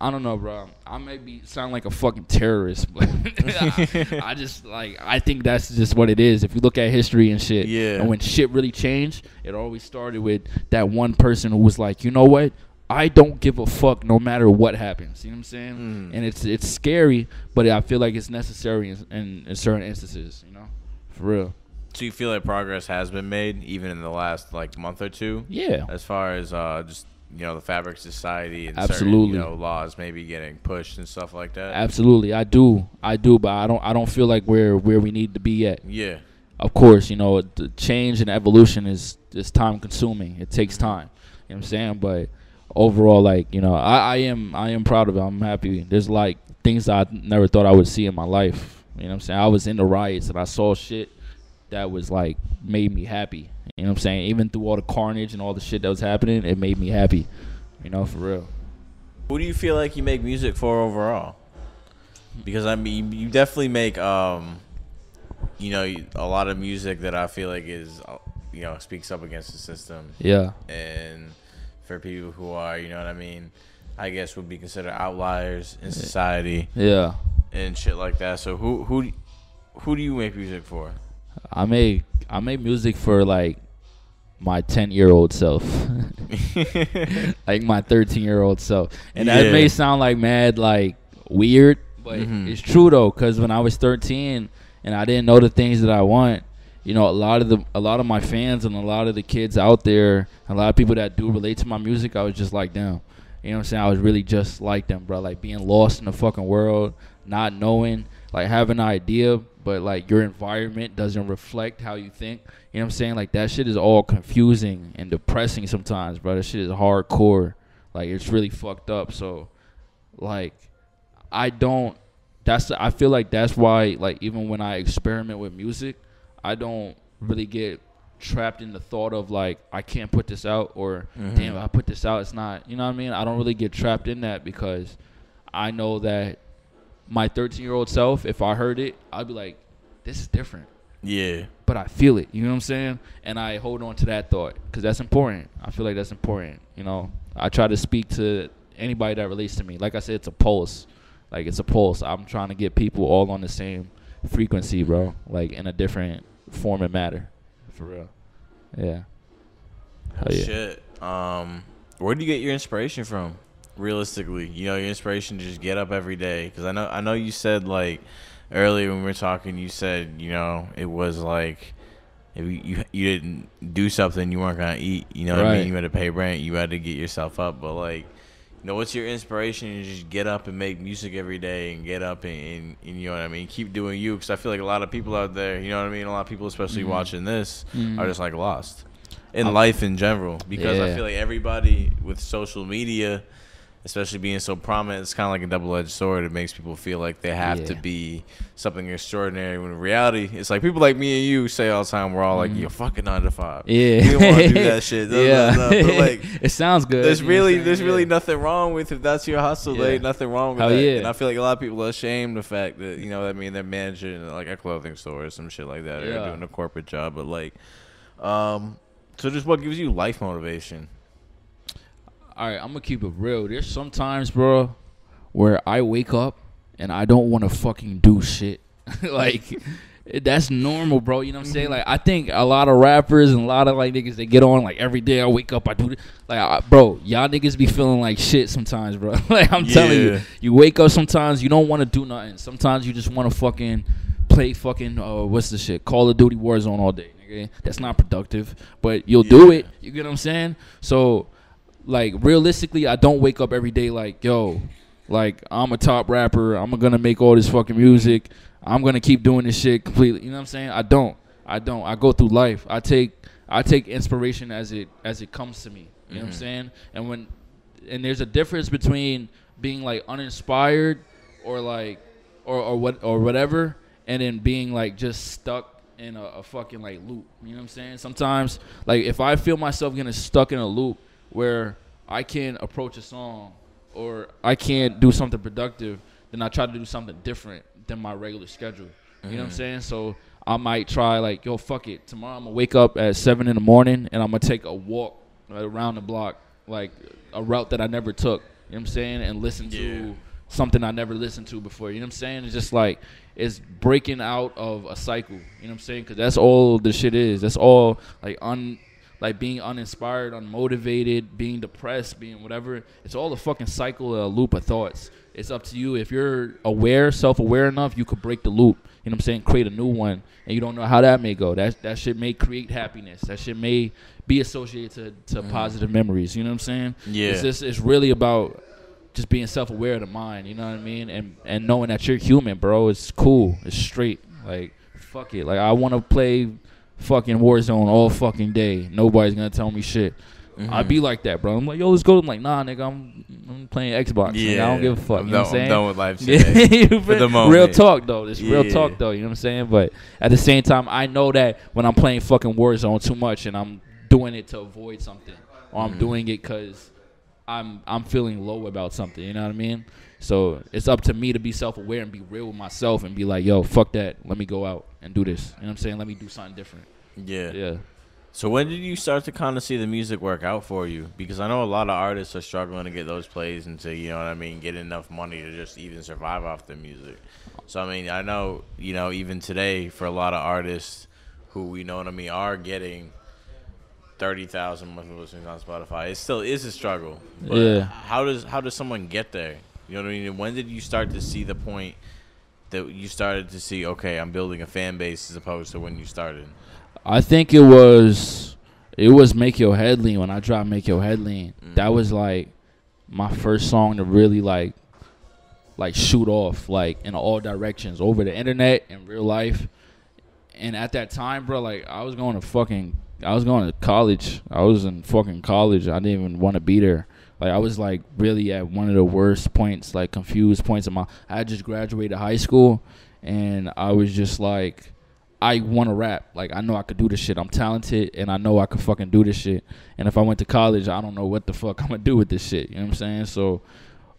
I don't know, bro. I may be sound like a fucking terrorist, but I, I just like I think that's just what it is. If you look at history and shit, Yeah. and when shit really changed, it always started with that one person who was like, you know what? I don't give a fuck no matter what happens. You know what I'm saying? Mm. And it's it's scary, but I feel like it's necessary in, in, in certain instances. You know, for real. So you feel like progress has been made even in the last like month or two, Yeah. as far as uh, just you know the fabric society and Absolutely. certain you know laws maybe getting pushed and stuff like that. Absolutely, I do, I do, but I don't, I don't feel like we're where we need to be yet. Yeah. Of course, you know, the change and evolution is is time consuming. It takes time. You know what I'm saying? But overall, like you know, I, I am I am proud of it. I'm happy. There's like things I never thought I would see in my life. You know what I'm saying? I was in the riots and I saw shit that was like made me happy. You know what I'm saying? Even through all the carnage and all the shit that was happening, it made me happy. You know, for real. Who do you feel like you make music for overall? Because I mean, you definitely make um, you know, a lot of music that I feel like is uh, you know speaks up against the system Yeah. and for people who are you know what I mean, I guess would be considered outliers in society Yeah. and shit like that. So who who who do you make music for? I make I make music for like my ten year old self, like my thirteen year old self, and that may sound like mad like weird, but Mhm. it's true though. Cause when I was thirteen and I didn't know the things that I want, you know, a lot of the a lot of my fans and a lot of the kids out there, a lot of people that do relate to my music, I was just like them. You know what I'm saying? I was really just like them, bro. Like being lost in the fucking world, not knowing, like having an idea, but like your environment doesn't reflect how you think. You know what I'm saying? Like that shit is all confusing and depressing sometimes, bro. That shit is hardcore. Like it's really fucked up. So, like, I don't. That's I feel like that's why like even when I experiment with music, I don't really get trapped in the thought of like I can't put this out or mm-hmm. damn if I put this out it's not you know what I mean I don't really get trapped in that because I know that my 13 year old self if I heard it I'd be like this is different. Yeah. but I feel it you know what I'm saying? And I hold on to that thought because that's important. I feel like that's important you know? I try to speak to anybody that relates to me. Like I said it's a pulse. Like it's a pulse. I'm trying to get people all on the same frequency bro. Like in a different form and matter. For real. Yeah Hell yeah. Shit. Um, where do you get your inspiration from? Realistically, you know, your inspiration to just get up every day. Because I know, I know you said like earlier when we were talking, you said you know it was like if you you, you didn't do something, you weren't gonna eat. You know what I mean? You had to pay rent. You had to get yourself up. But like, you know, what's your inspiration? to just get up and make music every day, and get up and, and, and you know what I mean. Keep doing you. Because I feel like a lot of people out there, you know what I mean. A lot of people, especially Mhm. watching this, Mhm. are just like lost in life in general because I feel like everybody with social media, especially being so prominent, it's kind of like a double edged sword. It makes people feel like they have to be something extraordinary when in reality, it's like people like me and you say all the time, we're all like, Mhm. you're fucking nine to five. Yeah, You don't wanna do that shit. No, no, yeah, no, but, like, it sounds good. There's you know what I'm really, there's really Yeah. nothing wrong with if that's your hustle. There ain't nothing wrong with Hell that. yeah. And I feel like a lot of people are ashamed of the fact that you know, what I mean, they're managing like a clothing store or some shit like that, or doing a corporate job. But like, um, so just what gives you life motivation? All right, I'm gonna keep it real. There's sometimes, bro, where I wake up and I don't want to fucking do shit. like that's normal, bro. You know what I'm saying? Like I think a lot of rappers and a lot of like niggas they get on like every day. I wake up, I do this. like, I, bro. Y'all niggas be feeling like shit sometimes, bro. like I'm telling you, you wake up sometimes you don't want to do nothing. Sometimes you just want to fucking play fucking uh, what's the shit? Call of Duty Warzone all day, nigga. That's not productive, but you'll do it. You get what I'm saying? So like realistically, I don't wake up every day like, yo, like I'm a top rapper. I'm gonna make all this fucking music. I'm gonna keep doing this shit completely. You know what I'm saying? I don't. I don't. I go through life. I take I take inspiration as it as it comes to me. You know what I'm Mhm. saying? And when and there's a difference between being like uninspired or like or or what or whatever, and then being like just stuck in a, a fucking like loop. You know what I'm saying? Sometimes like if I feel myself getting stuck in a loop where I can't approach a song or I can't do something productive, then I try to do something different than my regular schedule. You know what I'm Mhm. saying? So I might try like, yo, fuck it. Tomorrow I'm gonna wake up at seven in the morning and I'm gonna take a walk around the block, like a route that I never took. You know what I'm saying? And listen Yeah. to something I never listened to before. You know what I'm saying? It's just like it's breaking out of a cycle. You know what I'm saying? Because that's all the shit is. That's all like un like being uninspired, unmotivated, being depressed, being whatever. It's all a fucking cycle, a loop of thoughts. It's up to you. If you're aware, self-aware enough, you could break the loop. You know what I'm saying? Create a new one, and you don't know how that may go. That that shit may create happiness. That shit may be associated to, to mm. positive memories. You know what I'm saying? Yeah. It's just it's really about just being self-aware of the mind. You know what I mean? And and knowing that you're human, bro. It's cool. It's straight. Like fuck it. Like I want to play fucking Warzone all fucking day. Nobody's gonna tell me shit. Mm-hmm. I'd be like that, bro. I'm like, yo, let's go. I'm like, nah, nigga, I'm, I'm playing Xbox. nigga. I don't give a fuck. I'm you know done, what I'm I'm saying? done with life Yeah, today. For the Real talk though. It's real talk though. You know what I'm saying? But at the same time, I know that when I'm playing fucking Warzone too much and I'm doing it to avoid something, or I'm Mhm. doing it because I'm I'm feeling low about something. You know what I mean? So it's up to me to be self-aware and be real with myself and be like, yo, fuck that. Let me go out and do this. You know what I'm saying? Let me do something different. yeah. Yeah. So when did you start to kind of see the music work out for you? Because I know a lot of artists are struggling to get those plays and to, you know what I mean, get enough money to just even survive off the music. So I mean, I know, you know, even today for a lot of artists who, you know what I mean, are getting 30,000 monthly listeners on Spotify. It still is a struggle. But Yeah. how does how does someone get there? You know what I mean? And when did you start to see the point that you started to see? Okay, I'm building a fan base as opposed to when you started. I think it was it was Make Your Head Lean when I dropped Make Your Head Lean. That mm. was like my first song to really like like shoot off like in all directions over the internet in real life. And at that time, bro, like I was going to fucking I was going to college. I was in fucking college. I didn't even want to be there. Like I was like really at one of the worst points, like confused points of my. I just graduated high school, and I was just like, I want to rap. Like I know I could do this shit. I'm talented, and I know I could fucking do this shit. And if I went to college, I don't know what the fuck I'm gonna do with this shit. You know what I'm saying? So,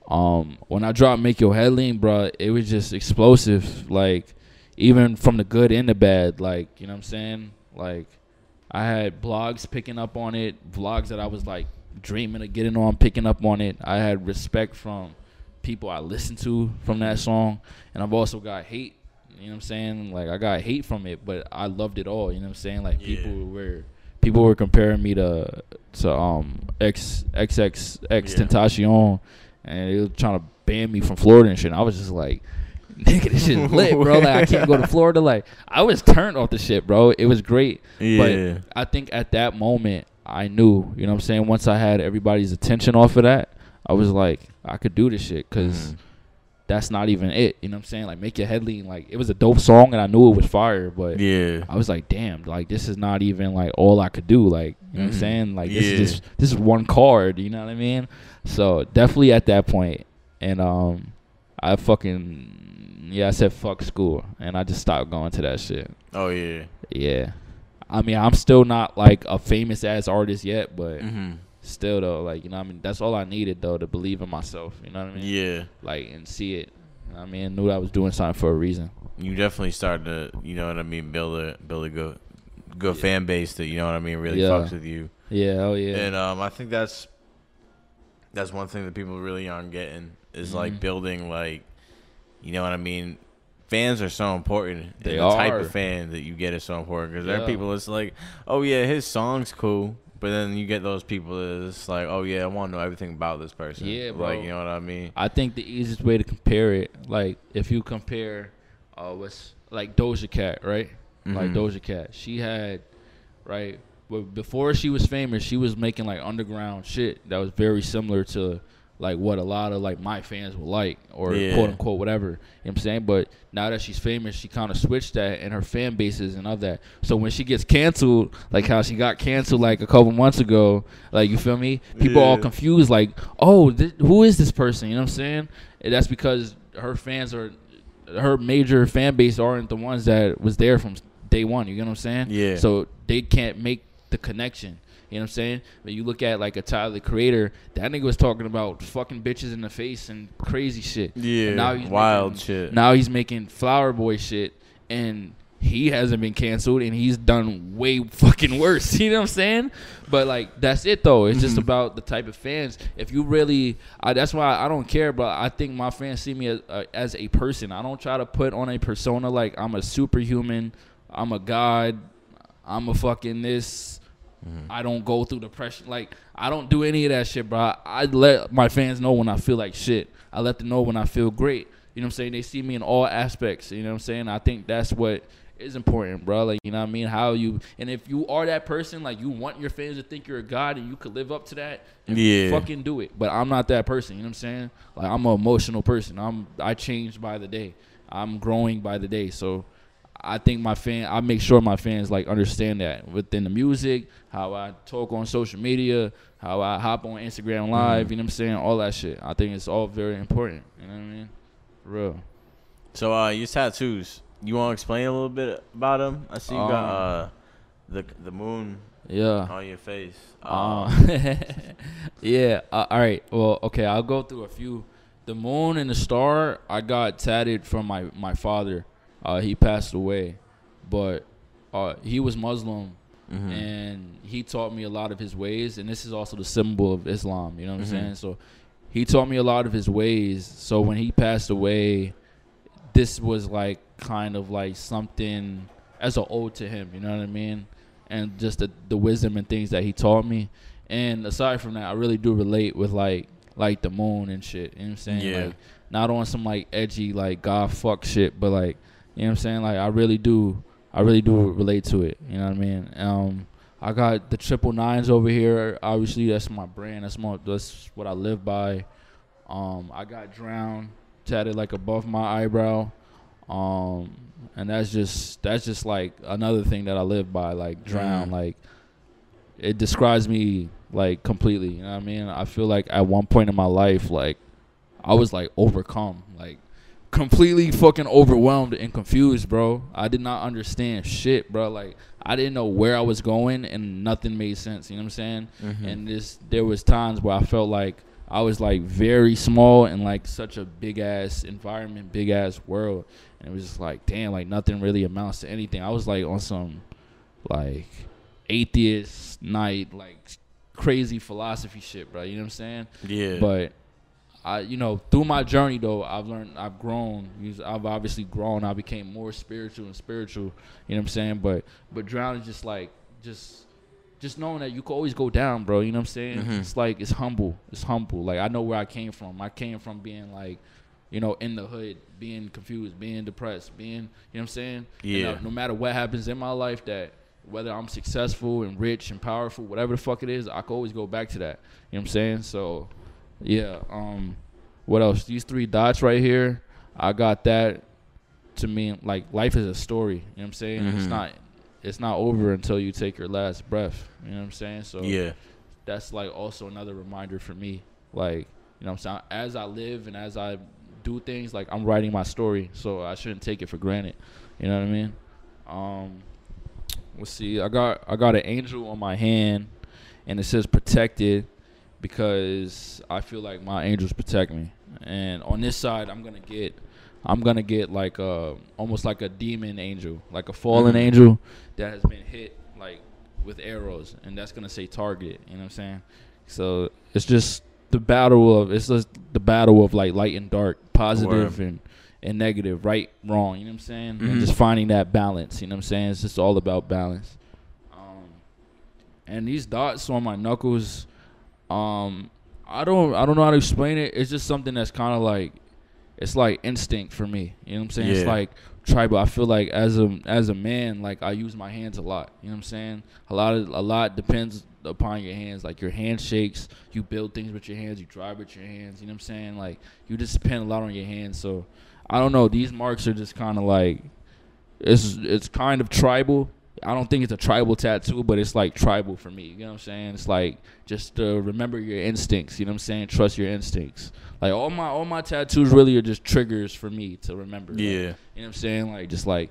um, when I dropped "Make Your Head Lean," bro, it was just explosive. Like even from the good and the bad. Like you know what I'm saying? Like I had blogs picking up on it, vlogs that I was like dreaming of getting on, picking up on it. I had respect from people I listened to from that song, and I've also got hate. You know what I'm saying? Like I got hate from it, but I loved it all. You know what I'm saying? Like Yeah. people were people were comparing me to to um X XXX Yeah. Tentacion, and they were trying to ban me from Florida and shit. And I was just like. Nigga, this shit lit, bro. Like I can't go to Florida. Like I was turned off the shit, bro. It was great. Yeah. But I think at that moment I knew, you know what I'm saying? Once I had everybody's attention off of that, I was like, I could do this shit because Mhm. that's not even it. You know what I'm saying? Like, make your head lean. Like, it was a dope song and I knew it was fire, but Yeah. I was like, damn, like, this is not even like all I could do. Like, you know what Mhm. I'm saying? Like, this Yeah. is just, this is one card, you know what I mean? So, definitely at that point, And, um, I fucking, yeah, I said fuck school and I just stopped going to that shit. Oh yeah. Yeah. I mean, I'm still not like a famous ass artist yet, but hmm still though, like you know, what I mean, that's all I needed though to believe in myself. You know what I mean? Yeah. Like and see it. You know I mean, knew I was doing something for a reason. You definitely started to, you know what I mean, build a build a good good fan base that you know what I mean really Yeah. fucks with you. Yeah. Oh yeah. And um, I think that's that's one thing that people really aren't getting is like Mhm. building like, you know what I mean. Fans are so important. They the type of fan that you get is so important because there are people that's like, oh yeah, his song's cool, but then you get those people that's like, oh yeah, I want to know everything about this person. Yeah, bro. Like you know what I mean. I think the easiest way to compare it, like if you compare, uh, what's like Doja Cat, right? Like Mhm. Doja Cat, she had, right, but before she was famous, she was making like underground shit that was very similar to like what a lot of like my fans would like or Yeah. quote unquote whatever. You know what I'm saying? But now that she's famous, she kind of switched that and her fan bases and of that. So when she gets canceled, like how she got canceled like a couple months ago, like you feel me? People all confused, like, oh, thi- who is this person? You know what I'm saying? And that's because her fans are, her major fan base aren't the ones that was there from day one. You get what I'm saying? Yeah. So they can't make the connection. You know what I'm saying? But you look at like a Tyler the Creator, that nigga was talking about fucking bitches in the face and crazy shit. Yeah. And now he's wild making- shit. Now he's making Flower Boy shit, and he hasn't been canceled, and he's done way fucking worse. You know what I'm saying? But like that's it though. It's just Mhm. about the type of fans. If you really, I, that's why I don't care. But I think my fans see me as, uh, as a person. I don't try to put on a persona like I'm a superhuman. I'm a god. I'm a fucking this. Mhm. I don't go through depression. Like I don't do any of that shit, bro. I, I let my fans know when I feel like shit. I let them know when I feel great. You know what I'm saying? They see me in all aspects. You know what I'm saying? I think that's what is important, bro. Like you know what I mean? How you and if you are that person, like you want your fans to think you're a god and you could live up to that, Yeah. fucking do it. But I'm not that person. You know what I'm saying? Like I'm an emotional person. I'm I change by the day. I'm growing by the day. So I think my fan, I make sure my fans like understand that within the music, how I talk on social media, how I hop on Instagram Live, Mhm. you know what I'm saying, all that shit. I think it's all very important. You know what I mean? For real. So uh, your tattoos. You want to explain a little bit about them? I see you got Um, uh, the the moon Yeah. on your face. Uh, yeah. Uh, all right. Well, okay. I'll go through a few. The moon and the star. I got tatted from my my father. Uh, he passed away, but uh, he was Muslim, mhm. and he taught me a lot of his ways. And this is also the symbol of Islam. You know what Mhm. I'm saying? So he taught me a lot of his ways. So when he passed away, this was like kind of like something as an ode to him. You know what I mean? And just the the wisdom and things that he taught me. And aside from that, I really do relate with like like the moon and shit. You know what I'm saying? Yeah. Like not on some like edgy like god fuck shit, but like you know what I'm saying. Like I really do, I really do relate to it. You know what I mean? Um, I got the triple nines over here. Obviously, that's my brand. That's my that's what I live by. Um, I got drowned tatted like above my eyebrow. Um, and that's just that's just like another thing that I live by, like drown. Mhm. Like it describes me like completely. You know what I mean? I feel like at one point in my life, like I was like overcome, like completely fucking overwhelmed and confused, bro. I did not understand shit, bro. Like I didn't know where I was going and nothing made sense. You know what I'm saying? Mhm. And this there was times where I felt like I was like very small in like such a big ass environment, big ass world. And it was just like, damn, like nothing really amounts to anything. I was like on some like atheist night, like crazy philosophy shit, bro. You know what I'm saying? yeah. But I, you know, through my journey though, I've learned, I've grown. I've obviously grown. I became more spiritual and spiritual. You know what I'm saying? But but drowning just like just just knowing that you could always go down, bro. You know what I'm saying? Mhm. It's like it's humble. It's humble. Like I know where I came from. I came from being like, you know, in the hood, being confused, being depressed, being, you know what I'm saying? And, Yeah. uh, no matter what happens in my life, that whether I'm successful and rich and powerful, whatever the fuck it is, I can always go back to that. You know what I'm saying? So, yeah. Um, what else? These three dots right here, I got that to mean like life is a story. You know what I'm saying? It's Mhm. not. It's not over until you take your last breath. You know what I'm saying? So yeah. that's like also another reminder for me. Like, you know what I'm saying? As I live and as I do things, like I'm writing my story, so I shouldn't take it for granted. You know what I mean? Um let's see. I got I got an angel on my hand and it says protected because I feel like my angels protect me. And on this side I'm gonna get I'm gonna get like a almost like a demon angel, like a fallen Mhm. angel that has been hit like with arrows, and that's gonna say target. You know what I'm saying? So it's just the battle of it's just the battle of like light and dark, positive and and negative, right, wrong. You know what I'm saying? Mhm. And just finding that balance. You know what I'm saying? It's just all about balance. Um, and these dots on my knuckles, um, I don't I don't know how to explain it. It's just something that's kind of like it's like instinct for me. You know what I'm saying? It's like tribal. I feel like as a as a man, like I use my hands a lot. You know what I'm saying? A lot of a lot depends upon your hands. Like your handshakes, you build things with your hands, you drive with your hands. You know what I'm saying? Like you just depend a lot on your hands. So I don't know. These marks are just kind of like it's it's kind of tribal. I don't think it's a tribal tattoo, but it's like tribal for me. You know what I'm saying? It's like just to remember your instincts. You know what I'm saying? Trust your instincts. Like all my all my tattoos really are just triggers for me to remember. Like, Yeah. you know what I'm saying? Like just like,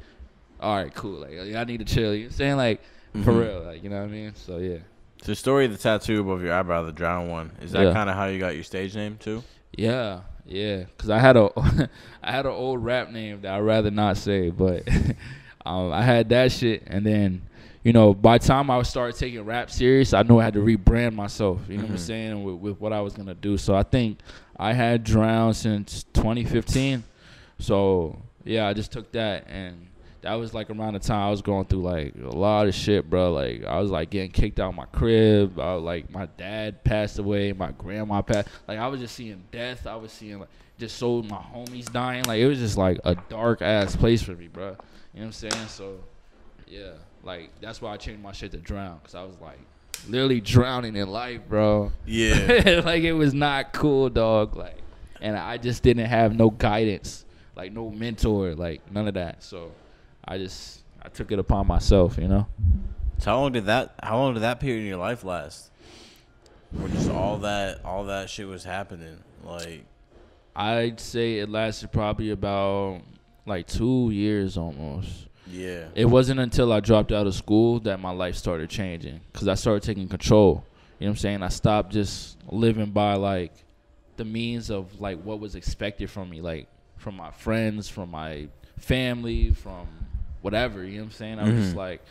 all right, cool. Like I need to chill. You know what I'm saying? Like for Mhm. real. Like you know what I mean? So yeah. So, the story of the tattoo above your eyebrow, the drown one, is that Yeah. kind of how you got your stage name too? Yeah, yeah. Cause I had a, I had an old rap name that I'd rather not say, but um, I had that shit, and then, you know, by the time I started taking rap serious, I knew I had to rebrand myself. You know what I'm Mhm. saying? With, with what I was gonna do. So I think I had drowned since 2015. So yeah, I just took that and. That was like around the time I was going through like a lot of shit, bro. Like I was like getting kicked out of my crib. I was, like my dad passed away, my grandma passed. Like I was just seeing death. I was seeing like just so my homies dying. Like it was just like a dark ass place for me, bro. You know what I'm saying? So yeah, like that's why I changed my shit to drown because I was like literally drowning in life, bro. Yeah. like it was not cool, dog. Like, and I just didn't have no guidance, like no mentor, like none of that. So I just I took it upon myself, you know. so how long did that? How long did that period in your life last? Where just all that, all that shit was happening. Like, I'd say it lasted probably about like two years almost. yeah. It wasn't until I dropped out of school that my life started changing because I started taking control. You know what I'm saying? I stopped just living by like the means of like what was expected from me, like from my friends, from my family, from whatever. You know what I'm saying? I'm just Mhm. like,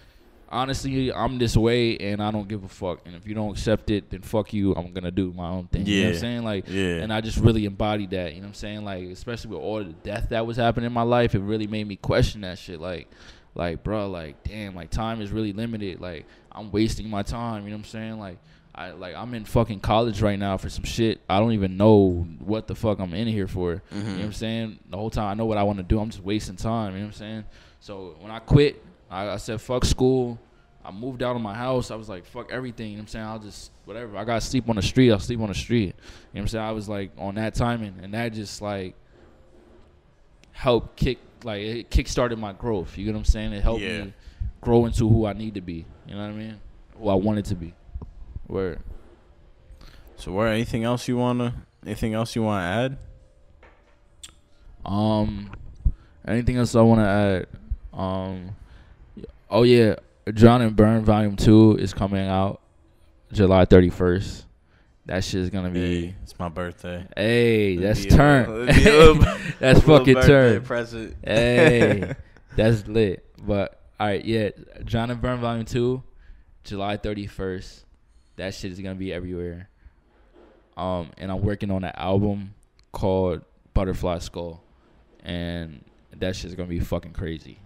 honestly, I'm this way and I don't give a fuck. And if you don't accept it, then fuck you. I'm gonna do my own thing. You know what I'm saying? Like, Yeah. and I just really embodied that. You know what I'm saying? Like, especially with all the death that was happening in my life, it really made me question that shit. Like, like, bro, like, damn, like, time is really limited. Like, I'm wasting my time. You know what I'm saying? Like, I like I'm in fucking college right now for some shit. I don't even know what the fuck I'm in here for. You know what mm-hmm. I'm saying? The whole time I know what I want to do. I'm just wasting time. You know what I'm saying? So when I quit, I, I said fuck school. I moved out of my house. I was like fuck everything. You know what I'm saying? I'll just whatever. I got to sleep on the street. I'll sleep on the street. You know what I'm saying? I was like on that timing, and that just like helped kick like it kick started my growth. You get what I'm saying? It helped Yeah. me grow into who I need to be. You know what I mean? Who I wanted to be. Where So, where anything else you wanna? Anything else you wanna add? um anything else I want to add? Um oh yeah, Drown and Burn Volume 2 is coming out July 31st. That shit is going to be Hey, it's my birthday. Hey, that's turn. little- it'd be a little- that's fucking turn. Present. Hey, that's lit. But all right, yeah, Drown and Burn Volume Two, July thirty first. That shit is gonna be everywhere. Um, and I'm working on an album called Butterfly Skull, and that shit's gonna be fucking crazy.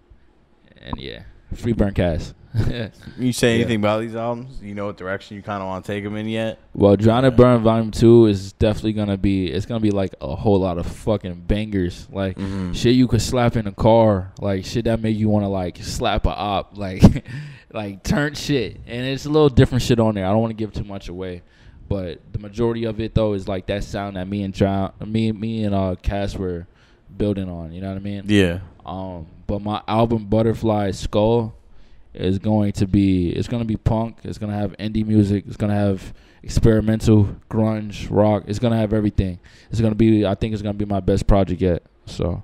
And yeah, free Burn Cash. You say Yeah. anything about these albums? You know what direction you kind of want to take them in yet? Well, Drown and Burn Volume Two is definitely gonna be. It's gonna be like a whole lot of fucking bangers. Like Mm-hmm. shit you could slap in a car, like shit that make you want to like slap a op, like like turn shit. And it's a little different shit on there. I don't want to give too much away, but the majority of it though is like that sound that me and John, me me and uh Cass were building on. You know what I mean? Yeah. Um, but my album Butterfly Skull is going to be it's gonna be punk. It's gonna have indie music. It's gonna have experimental grunge rock. It's gonna have everything. It's gonna be I think it's gonna be my best project yet. So,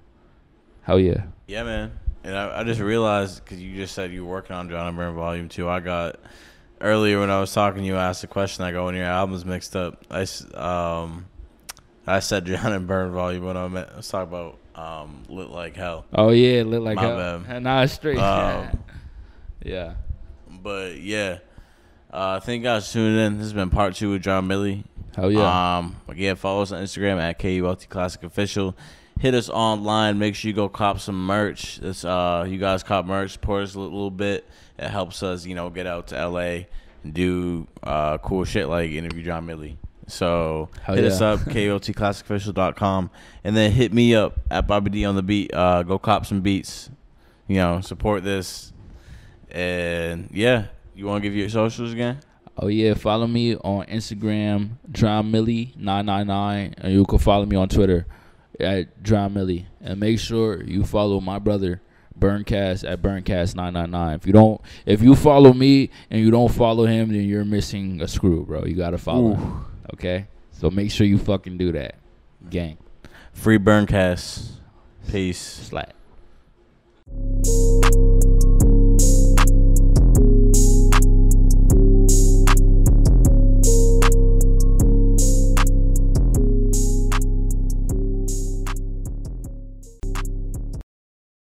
hell yeah. Yeah, man. And I, I just realized because you just said you were working on Drown and Burn Volume Two. I got earlier when I was talking to you, I asked a question. I go, "When your album's mixed up," I um, I said Drown and Burn Volume One. I meant I was talking about um, lit like hell. Oh yeah, lit like My hell. bad. Nah, it's straight. Um, yeah. But yeah, uh, thank you guys for tuning in. This has been part two with Drown Millie. Hell yeah. Um, again, follow us on Instagram at KULT Classic Official. Hit us online. Make sure you go cop some merch. This, uh, you guys cop merch. Support us a little, little bit. It helps us, you know, get out to LA and do uh, cool shit like interview Drown Millie. So Hell hit us yeah. up, KOTClassicofficial.com. And then hit me up at Bobby D on the beat. Uh, go cop some beats. You know, support this. And yeah, you want to give your socials again? Oh yeah, follow me on Instagram, Drown Millie nine nine nine, and you can follow me on Twitter at Drown Millie. And make sure you follow my brother Burncash at Burncash nine nine nine. If you don't, if you follow me and you don't follow him, then you're missing a screw, bro. You gotta follow. him, Okay, so make sure you fucking do that, gang. Free Burncash. Peace. Slap.